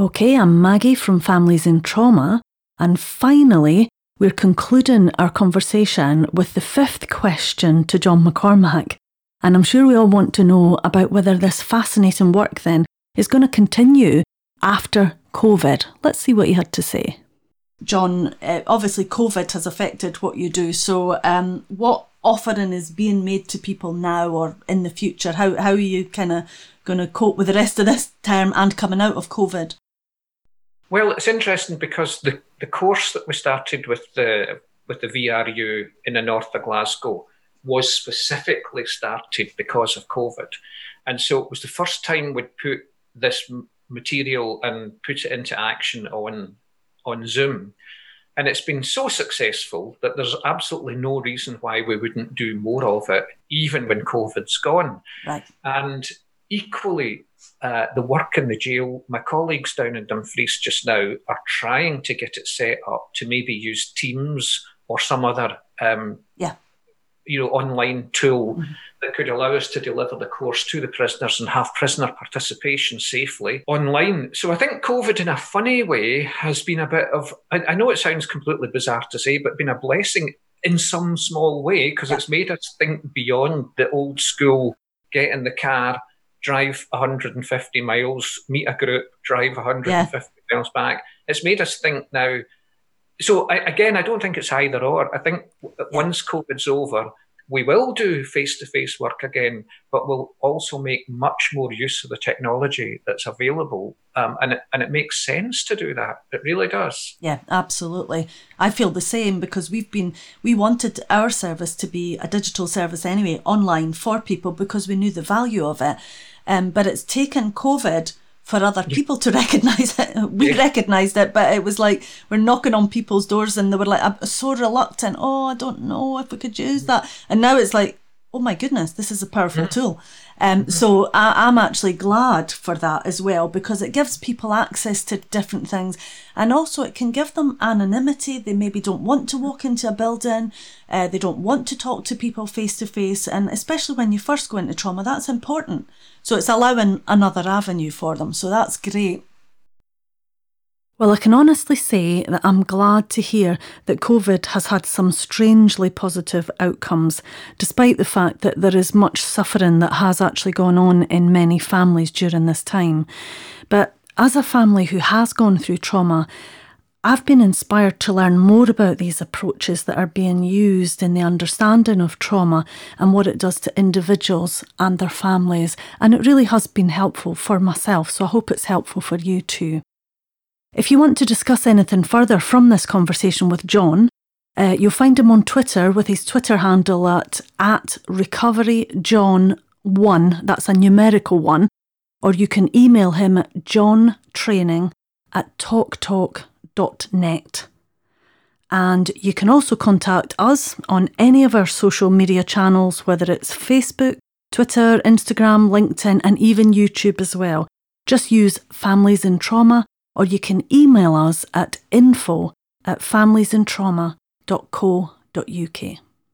Okay, I'm Maggie from Families in Trauma. And finally, we're concluding our conversation with the fifth question to John McCormack. And I'm sure we all want to know about whether this fascinating work then is going to continue after COVID. Let's see what you had to say. John, uh, obviously, COVID has affected what you do. So, um, what offering is being made to people now or in the future? How, how are you kind of going to cope with the rest of this term and coming out of COVID? Well, it's interesting because the, the course that we started with the with the VRU in the north of Glasgow was specifically started because of COVID, and so it was the first time we'd put this material and put it into action on on Zoom. And it's been so successful that there's absolutely no reason why we wouldn't do more of it, even when COVID's gone. Right. And equally, uh, the work in the jail, my colleagues down in Dumfries just now are trying to get it set up to maybe use Teams or some other um, yeah. you know, online tool mm-hmm. that could allow us to deliver the course to the prisoners and have prisoner participation safely online. So I think COVID, in a funny way, has been a bit of, I, I know it sounds completely bizarre to say, but been a blessing in some small way because yeah. it's made us think beyond the old school get in the car drive 150 miles, meet a group, drive 150 yeah. miles back. It's made us think now. So I, again, I don't think it's either or. I think yeah. once COVID's over, we will do face-to-face work again, but we'll also make much more use of the technology that's available, um, and it, and it makes sense to do that. It really does. Yeah, absolutely. I feel the same because we've been we wanted our service to be a digital service anyway, online for people because we knew the value of it. Um, but it's taken COVID for other people to recognize it. We recognized it, but it was like we're knocking on people's doors and they were like, I'm so reluctant. Oh, I don't know if we could use that. And now it's like, oh my goodness, this is a powerful mm. tool. Um, mm-hmm. So I, am actually glad for that as well because it gives people access to different things and also it can give them anonymity. They maybe don't want to walk into a building, uh, they don't want to talk to people face to face, and especially when you first go into trauma, that's important. So it's allowing another avenue for them. So that's great. Well, I can honestly say that I'm glad to hear that COVID has had some strangely positive outcomes, despite the fact that there is much suffering that has actually gone on in many families during this time. But as a family who has gone through trauma, I've been inspired to learn more about these approaches that are being used in the understanding of trauma and what it does to individuals and their families. And it really has been helpful for myself, so I hope it's helpful for you too. If you want to discuss anything further from this conversation with John, uh, you'll find him on Twitter with his Twitter handle at, at recoveryjohn1, that's a numerical one, or you can email him at johntraining at talktalk.net. And you can also contact us on any of our social media channels, whether it's Facebook, Twitter, Instagram, LinkedIn, and even YouTube as well. Just use Families in Trauma or you can email us at info at familiesintrauma.co.uk.